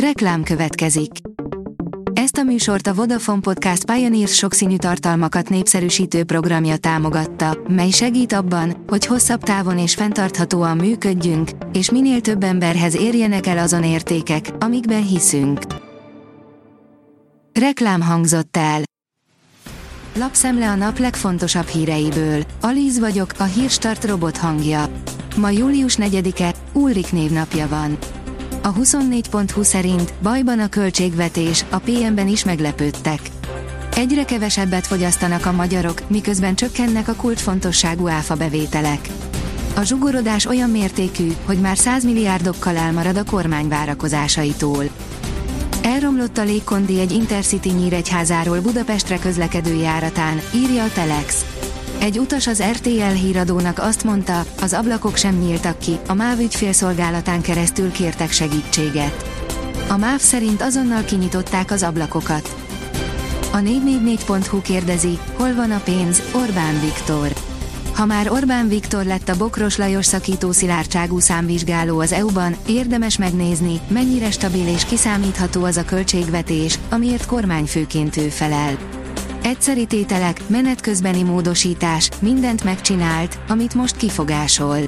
Reklám következik. Ezt a műsort a Vodafone Podcast Pioneers sokszínű tartalmakat népszerűsítő programja támogatta, mely segít abban, hogy hosszabb távon és fenntarthatóan működjünk, és minél több emberhez érjenek el azon értékek, amikben hiszünk. Reklám hangzott el. Lapszemle a nap legfontosabb híreiből. Alíz vagyok, a hírstart robot hangja. Ma július 4-e, Ulrik névnapja van. A 24.20 szerint bajban a költségvetés, a PM-ben is meglepődtek. Egyre kevesebbet fogyasztanak a magyarok, miközben csökkennek a kulcsfontosságú áfa bevételek. A zsugorodás olyan mértékű, hogy már 100 milliárdokkal elmarad a kormány várakozásaitól. Elromlott a légkondi egy Intercity Nyíregyházáról Budapestre közlekedő járatán, írja a Telex. Egy utas az RTL híradónak azt mondta, az ablakok sem nyíltak ki, a MÁV ügyfélszolgálatán keresztül kértek segítséget. A MÁV szerint azonnal kinyitották az ablakokat. A 444.hu kérdezi, hol van a pénz, Orbán Viktor. Ha már Orbán Viktor lett a Bokros Lajos szakító szilárdságú számvizsgáló az EU-ban, érdemes megnézni, mennyire stabil és kiszámítható az a költségvetés, amiért kormányfőként ő felel. Egyszeri tételek, menet közbeni módosítás, mindent megcsinált, amit most kifogásol.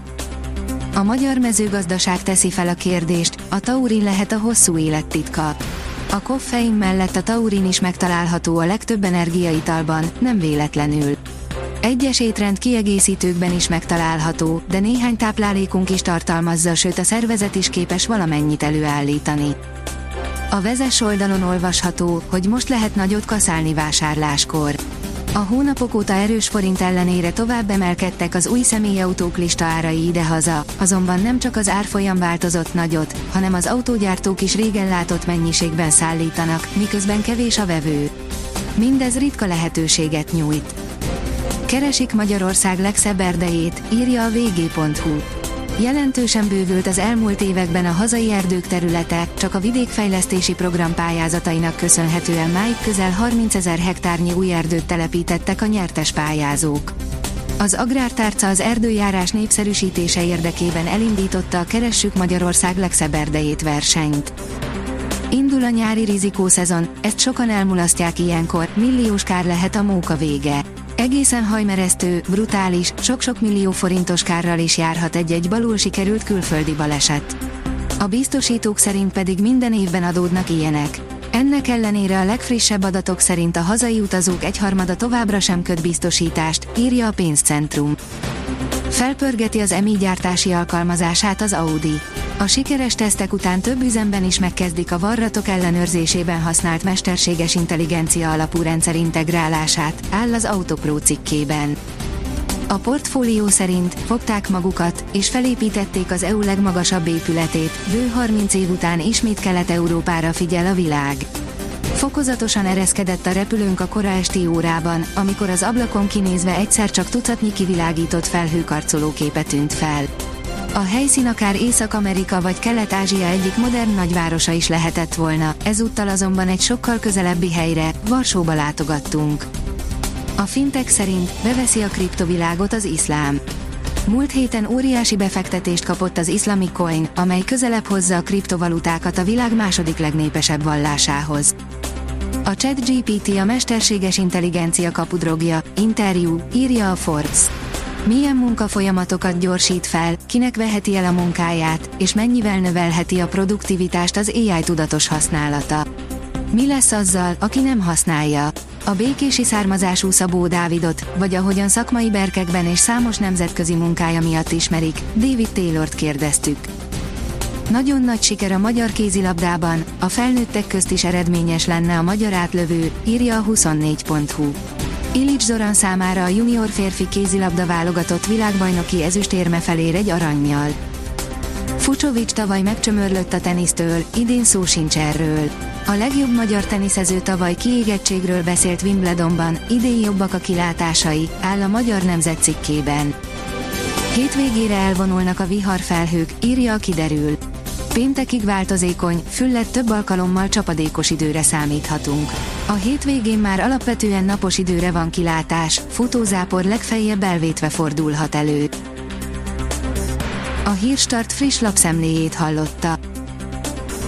A magyar mezőgazdaság teszi fel a kérdést, a taurin lehet a hosszú élet titka. A koffein mellett a taurin is megtalálható a legtöbb energiaitalban, nem véletlenül. Egyes étrend kiegészítőkben is megtalálható, de néhány táplálékunk is tartalmazza, sőt a szervezet is képes valamennyit előállítani. A vezes oldalon olvasható, hogy most lehet nagyot kaszálni vásárláskor. A hónapok óta erős forint ellenére tovább emelkedtek az új személyautók lista árai idehaza, azonban nem csak az árfolyam változott nagyot, hanem az autógyártók is régen látott mennyiségben szállítanak, miközben kevés a vevő. Mindez ritka lehetőséget nyújt. Keresik Magyarország legszebb erdejét, írja a vg.hu. Jelentősen bővült az elmúlt években a hazai erdők területe, csak a vidékfejlesztési program pályázatainak köszönhetően máig közel 30 ezer hektárnyi új erdőt telepítettek a nyertes pályázók. Az Agrártárca az erdőjárás népszerűsítése érdekében elindította a Keressük Magyarország legszebb erdejét versenyt. Indul a nyári rizikószezon, ezt sokan elmulasztják ilyenkor, milliós kár lehet a móka vége. Egészen hajmeresztő, brutális, sok-sok millió forintos kárral is járhat egy-egy balul sikerült külföldi baleset. A biztosítók szerint pedig minden évben adódnak ilyenek. Ennek ellenére a legfrissebb adatok szerint a hazai utazók egyharmada továbbra sem köt biztosítást, írja a pénzcentrum. Felpörgeti az EMI gyártási alkalmazását az Audi. A sikeres tesztek után több üzemben is megkezdik a varratok ellenőrzésében használt mesterséges intelligencia alapú rendszer integrálását, áll az Autopro cikkében. A portfólió szerint fogták magukat, és felépítették az EU legmagasabb épületét, bő 30 év után ismét Kelet-Európára figyel a világ. Fokozatosan ereszkedett a repülőnk a kora esti órában, amikor az ablakon kinézve egyszer csak tucatnyi kivilágított felhőkarcoló képe tűnt fel. A helyszín akár Észak-Amerika vagy Kelet-Ázsia egyik modern nagyvárosa is lehetett volna, ezúttal azonban egy sokkal közelebbi helyre, Varsóba látogattunk. A fintek szerint beveszi a kriptovilágot az iszlám. Múlt héten óriási befektetést kapott az Islamic Coin, amely közelebb hozza a kriptovalutákat a világ második legnépesebb vallásához. A ChatGPT a mesterséges intelligencia kapudrogja, interjú, írja a Forbes. Milyen munkafolyamatokat gyorsít fel, kinek veheti el a munkáját, és mennyivel növelheti a produktivitást az AI tudatos használata. Mi lesz azzal, aki nem használja? A békési származású Szabó Dávidot, vagy ahogyan szakmai berkekben és számos nemzetközi munkája miatt ismerik, David Taylort kérdeztük. Nagyon nagy siker a magyar kézilabdában, a felnőttek közt is eredményes lenne a magyar átlövő, írja a 24.hu. Ilics Zoran számára a junior férfi kézilabda válogatott világbajnoki ezüstérme felér egy aranyjal. Fucsovics tavaly megcsömörlött a tenisztől, idén szó sincs erről. A legjobb magyar teniszező tavaly kiégettségről beszélt Wimbledonban, idén jobbak a kilátásai, áll a magyar nemzet cikkében. Hétvégére elvonulnak a viharfelhők, írja a kiderül. Péntekig változékony, füllet több alkalommal csapadékos időre számíthatunk. A hétvégén már alapvetően napos időre van kilátás, futózápor legfeljebb elvétve fordulhat elő. A Hírstart friss lapszemléjét hallotta.